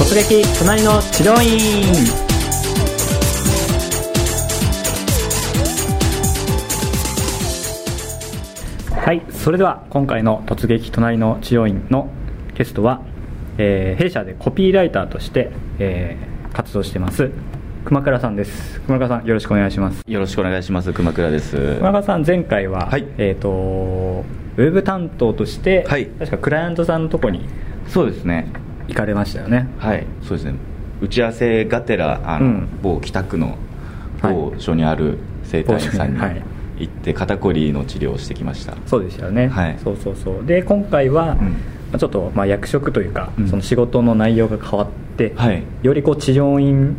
突撃隣の治療院。はいそれでは今回の突撃隣の治療院のゲストは、えー弊社でコピーライターとして、えー活動してます熊倉さんです。熊倉さんよろしくお願いします。よろしくお願いします。熊倉です。熊倉さん前回は、はい。えっ、とウェブ担当として、はい。確かクライアントさんのとこにそうですね行かれましたよね。はい。そうですね。打ち合わせがてらあの、うん。某北区のはい。某所にある整体院さんにはい。行って肩こりの治療をしてきました。そうでしたよね、はい。そうそうそう。で今回は、うん。まあちょっとまあ役職というか、うん。その仕事の内容が変わって、はい。よりこう治療院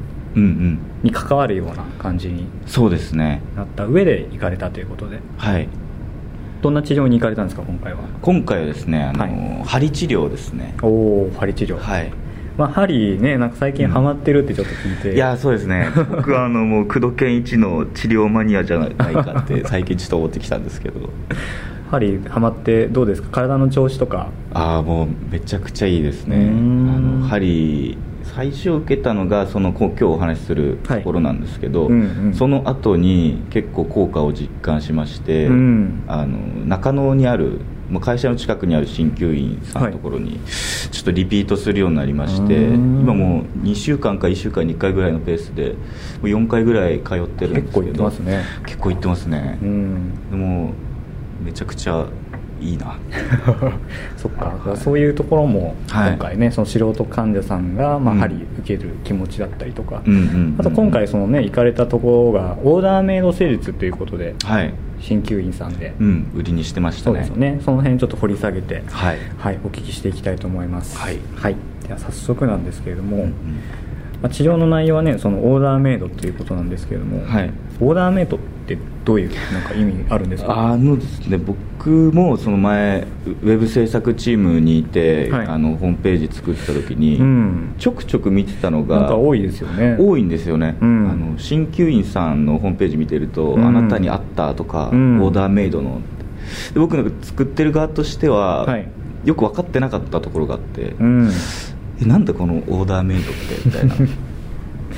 に関わるような感じにそうですね。なった上で行かれたということで。はいどんな治療に行かれたんですか今回は？今回はですねあの、はい。針治療ですね。おお針治療。はい。まあ針ねなんか最近ハマってるってちょっと聞いて、いやそうですね。僕はあのもう工藤健一の治療マニアじゃない。かって最近ちょっと思ってきたんですけど。針ハマってどうですか？体の調子とか。ああもうめちゃくちゃいいですね。あの針最初受けたのがその今日お話しするところなんですけど、はいうんうん。その後に結構効果を実感しまして、うん。あの中野にあるまあ会社の近くにある鍼灸院さんのところにちょっとリピートするようになりまして、うん。今もう2週間か1週間に1回ぐらいのペースでもう4回ぐらい通ってるんですけど結構行ってますね。結構行ってますね、うん。でもめちゃくちゃいいな。そっか、だからそういうところもはい。今回ね、その素人患者さんが、まあ、うん。針受ける気持ちだったりとか、うんあと今回そのね行かれたところがオーダーメイド施術ということではい。鍼灸院さんで、うん。売りにしてましたね。そうですよね。その辺ちょっと掘り下げてはい。はい、お聞きしていきたいと思います。はい。では早速なんですけれども、うんうん。まあ、治療の内容はねそのオーダーメイドっていうことなんですけれども、はい。オーダーメイドってどういうなんか意味あるんですか？あのですね僕もその前ウェブ制作チームにいて、はい。あのホームページ作った時に、うん。ちょくちょく見てたのが多いですよね。多いんですよね、うん。あの鍼灸院さんのホームページ見てると、うん。あなたに合ったとか、うん。オーダーメイドの。で僕なんか作ってる側としては、はい。よく分かってなかったところがあって、うん。えなんだこのオーダーメイドって？みたいな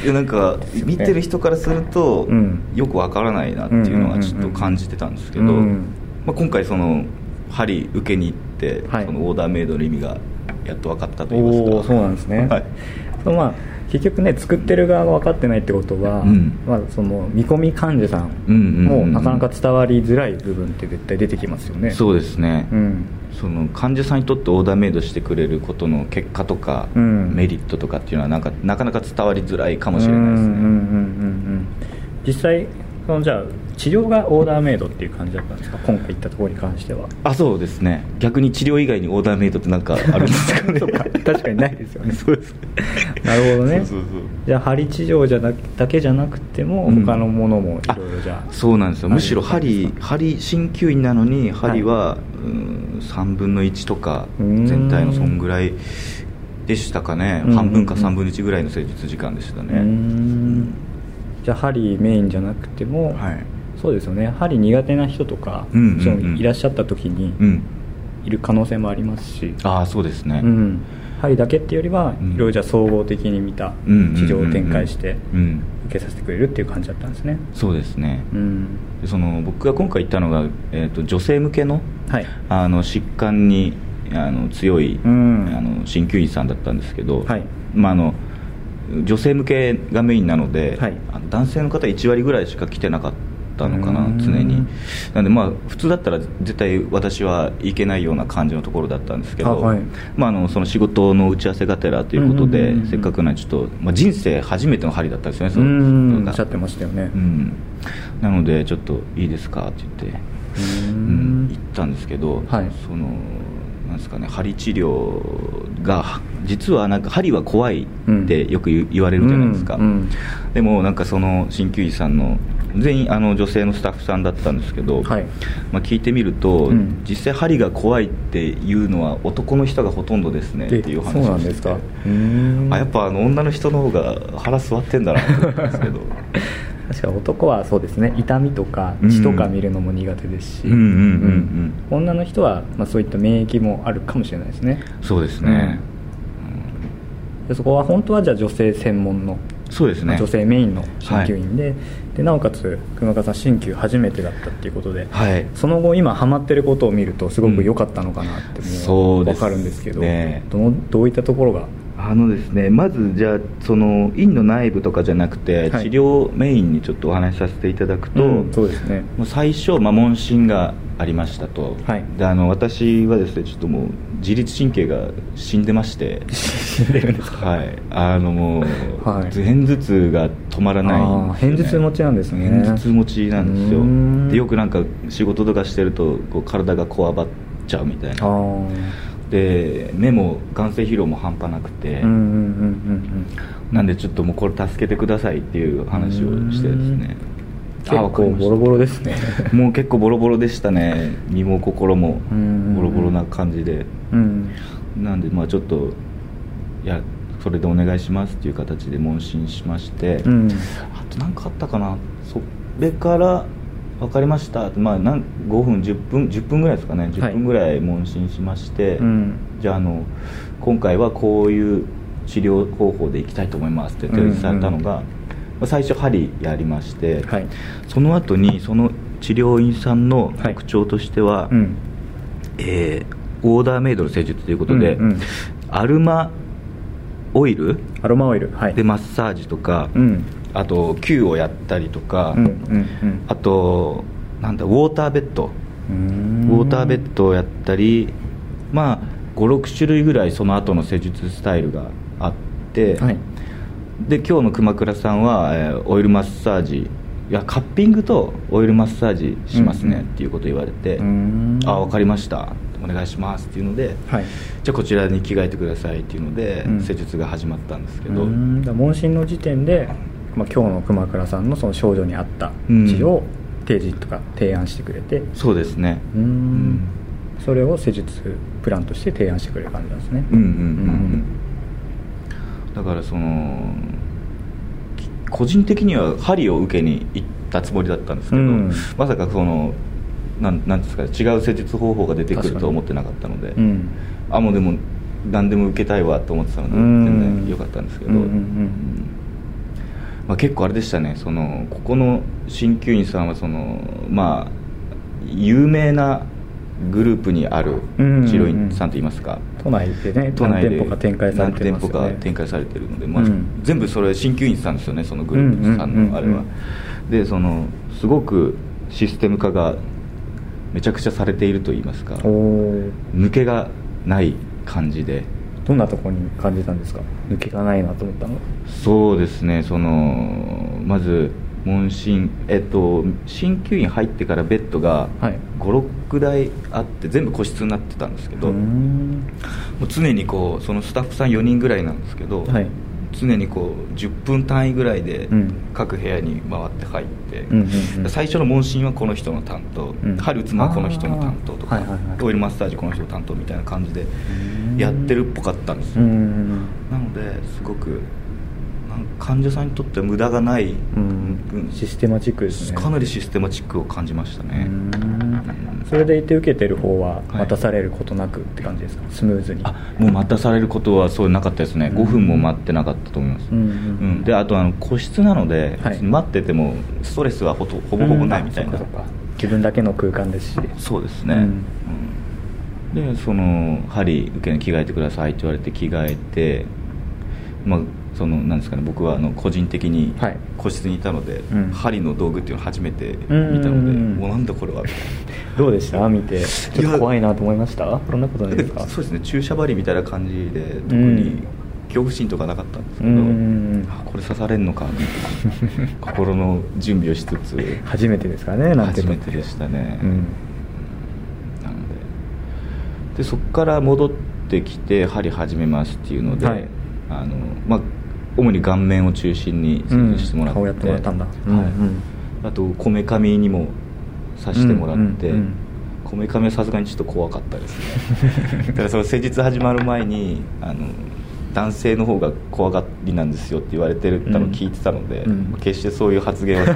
いやなんか見てる人からすると、うん。よくわからないなっていうのはちょっと感じてたんですけど、うんまあ、今回その針受けに行って、はい。そのオーダーメイドの意味がやっと分かったと言いますか。おおそうなんですね、はいまあ結局ね作ってる側が分かってないってことは、うん。まあ、その見込み患者さうんもなかなか伝わりづらい部分って絶対出てきますよね。そうですね、うん。その患者さんにとってオーダーメイドしてくれることの結果とか、うん。メリットとかっていうのはなんかなかなか伝わりづらいかもしれないですね、実際そのじゃあ治療がオーダーメイドっていう感じだったんですか今回行ったところに関してはあそうですね。逆に治療以外にオーダーメイドってなんかあるんですかね。確かにないですよね。そうですなるほどね。そうそうそう。じゃあ針治療じゃなだけじゃなくてもうん。他のものもいろいろじゃあ、そうなんですよ。はいむしろ針針鍼灸院なのに針は、うん3分の1とかうん。全体のそんぐらいでしたかね。うん半分か3分の1ぐらいの施術時間でしたね。んじゃあ針メインじゃなくても、はい。そうですよね。針苦手な人とか、うんうんうん。いらっしゃった時にうん。いる可能性もありますし、ああそうですね。うん。針だけっていうよりは、うん。いろいろじゃあ総合的に見たうんうんうんうん。治療を展開してうん。受けさせてくれるっていう感じだったんですね。そうですね。うん。でその僕が今回行ったのが、えー、と女性向けのはい。あの疾患にあの強い、うん。あの鍼灸院さんだったんですけど、はい。まあ、あの女性向けがメインなので、はい。あの男性の方1割ぐらいしか来てなかったのかなうん。常に。なんでまあ普通だったら絶対私は行けないような感じのところだったんですけど、あはい。まあ、あのその仕事の打ち合わせがてらということで、せっかくなんでちょっと、まあ、人生初めての針だったんですよねうそのんおがっしゃってましたよね。うん、なのでちょっといいですかって言って、ううん。ん行ったんですけど、はい。そのなんですかね針治療が実はなんか針は怖いってよく言われるじゃないですか、うんうん。でもなんかその鍼灸医さんの全員あの女性のスタッフさんだったんですけど、はい。まあ、聞いてみると、うん。実際針が怖いっていうのは男の人がほとんどですねっていう話をしてて。んですか。うんあやっぱあの女の人の方が腹座ってんだなと思ったんですけど 確か男はそうですね。痛みとか血とか見るのも苦手ですし、うんうんうんうん。女の人は、まあ、そういった免疫もあるかもしれないですね。そうですね、でそこは本当はじゃあ女性専門のそうですね。女性メインの鍼灸院ではい、でなおかつ熊川さん鍼灸初めてだったっていうことで、はい、その後今ハマってることを見るとすごく良かったのかなってもう分かるんですけど、ね、どどういったところがあのですねまずじゃあその院の内部とかじゃなくて、治療メインにちょっとお話しさせていただくと、うん、そうですね。もう最初、まあ、問診がありましたと、はい、であの私はですねちょっともう自律神経が死んでまして。はい。あのもう、は頭痛が止まらないんです、ね、片頭痛持ちなんですね。片頭痛持ちなんですよ。でよくなんか仕事とかしてるとこう体がこわばっちゃうみたいなで目も眼性疲労も半端なくて。なんでちょっともうこれ助けてくださいっていう話をしてですね。結構ボロボロですね。もう結構ボロボロでしたね。身も心もボロボロな感じで。なんでまあちょっといやそれでお願いしますっていう形で問診しまして、うん、あと何かあったかな。それから分かりました。まあ、5分10分10分ぐらいですかね。10分ぐらい問診しまして、はいうん、じゃああの今回はこういう治療方法でいきたいと思いますって提示されたのが、うんうん、最初針やりまして、はい、その後にその治療院さんの特徴としては、はいうん、えー、オーダーメイドの施術ということで、うんうん、アルマオイルアロマオイル、はい、でマッサージとか、うんあと球をやったりとか、うんうんうん、あとなんだウォーターベッド。ウォーターベッドをやったりまあ56種類ぐらいその後の施術スタイルがあって、はい、で今日の熊倉さんは、えー、オイルマッサージいやカッピングとオイルマッサージしますね、っていうことを言われて「あ分かりました。お願いします」っていうので、はい、じゃあこちらに着替えてくださいっていうので、うん、施術が始まったんですけど。問診の時点でまあ、今日の熊倉さんのその少女に合った治療を提示とか提案してくれて、うん、そうですね。うん。それを施術プランとして提案してくれる感じなんですね。うんうんうん、うん、だからその個人的には針を受けに行ったつもりだったんですけど、うん、まさかそのなんなんですか違う施術方法が出てくると思ってなかったので、うん、あもうでも何でも受けたいわと思ってたので全然良かったんですけど、うんうんうんまあ、結構あれでしたね。そのここの鍼灸院さんはそのまあ有名なグループにある治療院さんといいますか、都内でね都内で何店舗か展開されてます、ね、何店舗か展開されてるので、まあ、うん、全部それ鍼灸院さんですよねそのグループさんのあれは、でそのすごくシステム化がめちゃくちゃされているといいますか。抜けがない感じでどんなところに感じたんですか？抜けがないなと思ったのそうですね。そのまず問診えっと鍼灸院入ってからベッドが56台あって全部個室になってたんですけどもう常にこうそのスタッフさん4人ぐらいなんですけど、はい、常にこう10分単位ぐらいで各部屋に回って入って、うん、最初の問診はこの人の担当、うん、針打つのはこの人の担当とか、はいはいはい、オイルマッサージこの人の担当みたいな感じでやってるっぽかったんですよ、なのですごく患者さんにとって無駄がない、うん、システマチックですね。かなりシステマチックを感じましたね。それでいて受けてる方は待たされることなくって感じですか、はい、スムーズに。あもう待たされることはそうなかったですね、5分も待ってなかったと思います、うん、うん、であとあの個室なので、はい、待っててもストレスはほほぼほぼないみたいな、自分だけの空間ですし。そうですね、でその針受けに着替えてくださいって言われて着替えてまあそのなんですかね僕はあの個人的に個室にいたので、はい、針の道具っていうのを初めて見たので、もうなんだこれは。どうでした？見て。ちょっと怖いなと思いました？そんなことないですか？そうですね。注射針みたいな感じで特に恐怖心とかなかったんですけど、あこれ刺されんのか 心の準備をしつつ。初めてですかね初めてでしたね、うん、ででそこから戻ってきて針始めますっていうので、はい、あのまあ主に顔面を中心に施術してもらって、うん、顔やってもらったんだ、はい。あとこめかみにもさしてもらってこめかみはさすがにちょっと怖かったですね。だからその施術始まる前にあの男性の方が怖がりなんですよって言われてるたのを聞いてたので、うん、決してそういう発言はせ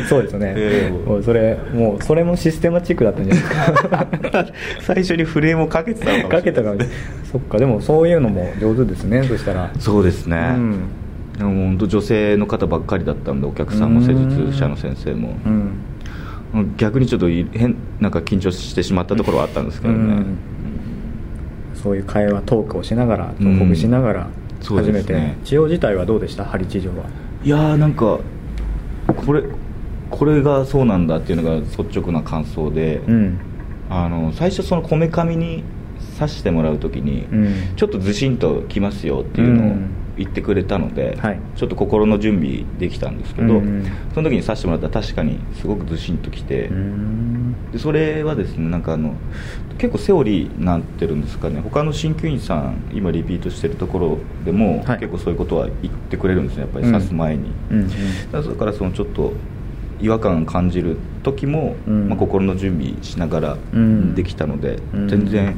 ず そうですよね、えー、もうそれもうそれもシステマチックだったんじゃないですか。最初にフレームをかけてたのかもかけたかもそっかでもそういうのも上手ですねそしたら。そうですね、うん、でも本当女性の方ばっかりだったんでお客さんも施術者の先生も、うん、逆にちょっと変なんか緊張してしまったところはあったんですけどね、うんそういう会話トークをしながらほぐしながら初めて、ね、治療自体はどうでした？針治療は。いやーなんかこれこれがそうなんだっていうのが率直な感想で、うん、あの最初そのこめかみに刺してもらう時に、うん、ちょっとずしんときますよっていうのを言ってくれたので、はい、ちょっと心の準備できたんですけど、その時に刺してもらったら確かにすごくずしんときて、でそれはですねなんかあの結構セオリーになってるんですかね他の鍼灸院さん今リピートしてるところでも、はい、結構そういうことは言ってくれるんですねやっぱり刺す前に、うん。うんうん、だからそのちょっと違和感感じる時も、うん、まあ、心の準備しながらできたので、うん、全然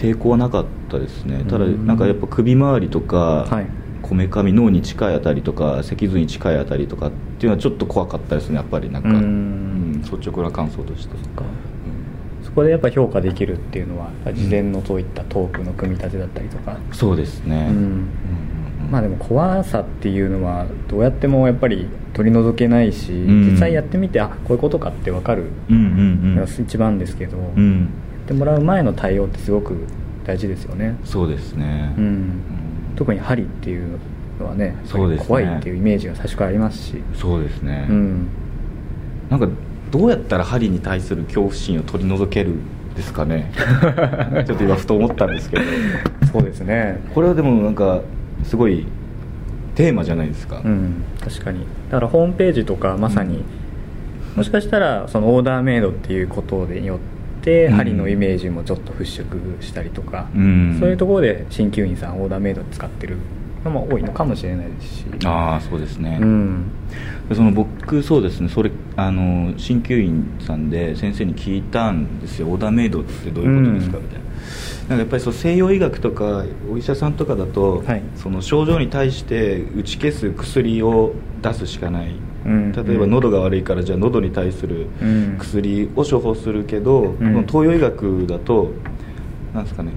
抵抗はなかったですね、ただなんかやっぱ首周りとかこめかみ脳に近いあたりとか脊髄に近いあたりとかっていうのはちょっと怖かったですねやっぱりなんか、うん、率直な感想として。そこでやっぱ評価できるっていうのは事前のそういったトークの組み立てだったりとか、そうですね、うん。まあでも怖さっていうのはどうやってもやっぱり取り除けないし、うん、実際やってみてあこういうことかって分かるのが一番ですけど、うん、やってもらう前の対応ってすごく大事ですよね。そうですね、うん、特に針っていうのはね怖いっていうイメージが最初からありますし。そうですね、うん、なんかどうやったら針に対する恐怖心を取り除けるですかね。ちょっと今ふと思ったんですけど。そうですね。これはでもなんかすごいテーマじゃないですか、うん、確かに。だからホームページとかまさに、うん、もしかしたらそのオーダーメイドっていうことによって針のイメージもちょっと払拭したりとか、うん、そういうところで鍼灸院さんオーダーメイド使ってるのも多いのかもしれないですし。ああそうですね、うん、その僕そうですね。それあの鍼灸院さんで先生に聞いたんですよ。オーダーメイドってどういうことですか、みたいな。なんかやっぱりそう西洋医学とかお医者さんとかだと、はい、その症状に対して打ち消す薬を出すしかない、うん、例えば喉が悪いからじゃあ喉に対する薬を処方するけど、うん、東洋医学だとなんですかね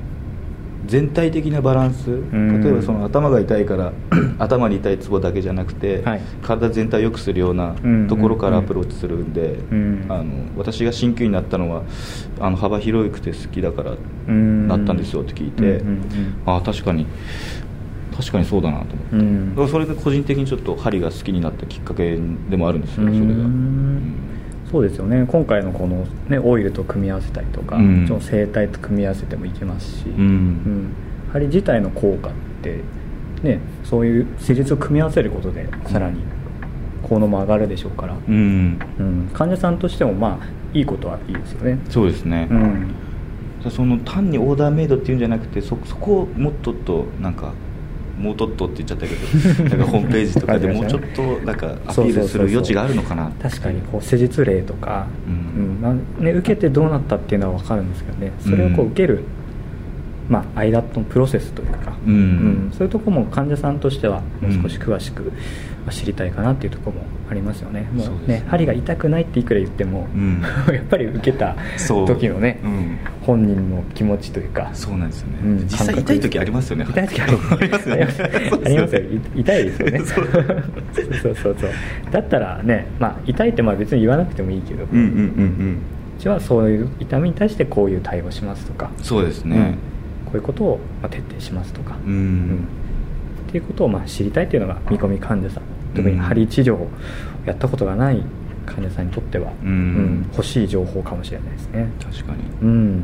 全体的なバランス、例えばその頭が痛いから 頭に痛いツボだけじゃなくて、はい、体全体を良くするようなところからアプローチするんで、あの私が鍼灸になったのはあの幅広くて好きだからなったんですよって聞いて、ああ確かに確かにそうだなと思って、うん、だからそれで個人的にちょっと針が好きになったきっかけでもあるんですよ、それが。うんそうですよね。今回のこの、ね、オイルと組み合わせたりとか、うん、もちろん整体と組み合わせてもいけますし、うん、針自体の効果って、ね、そういう施術を組み合わせることでさらに効能も上がるでしょうから、うん、うん、患者さんとしてもまあいいことはいいですよね。そうですね、うん、その単にオーダーメイドっていうんじゃなくてそそこをもっととなんかもうとっとって言っちゃったけど なんかホームページとかでもうちょっとなんかアピールする余地があるのかな確かにこう施術例とか、うん。まあね、受けてどうなったっていうのは分かるんですけどね。それをこう受ける、まあ、間のプロセスというか、うん、うん、そういうところも患者さんとしてはもう少し詳しく知りたいかなっていうところもありますよね。もうね、ね、針が痛くないっていくら言っても、うん、やっぱり受けた時のね、うん、本人の気持ちというか。そうなんですよね、うん、実際痛い時ありますよね。痛い時ありますよね。ありますよ。痛いですよね。そう。そうそうだったらね、まあ、痛いってまあ別に言わなくてもいいけど、うんうんうんうんうちはそういう痛みに対してこういう対応しますとかそうですね、こういうことを徹底しますとか、うん、っていうことをまあ知りたいっていうのが見込み患者さん。特に針治療をやったことがない患者さんにとっては、うん、うん、欲しい情報かもしれないですね。確かに。うん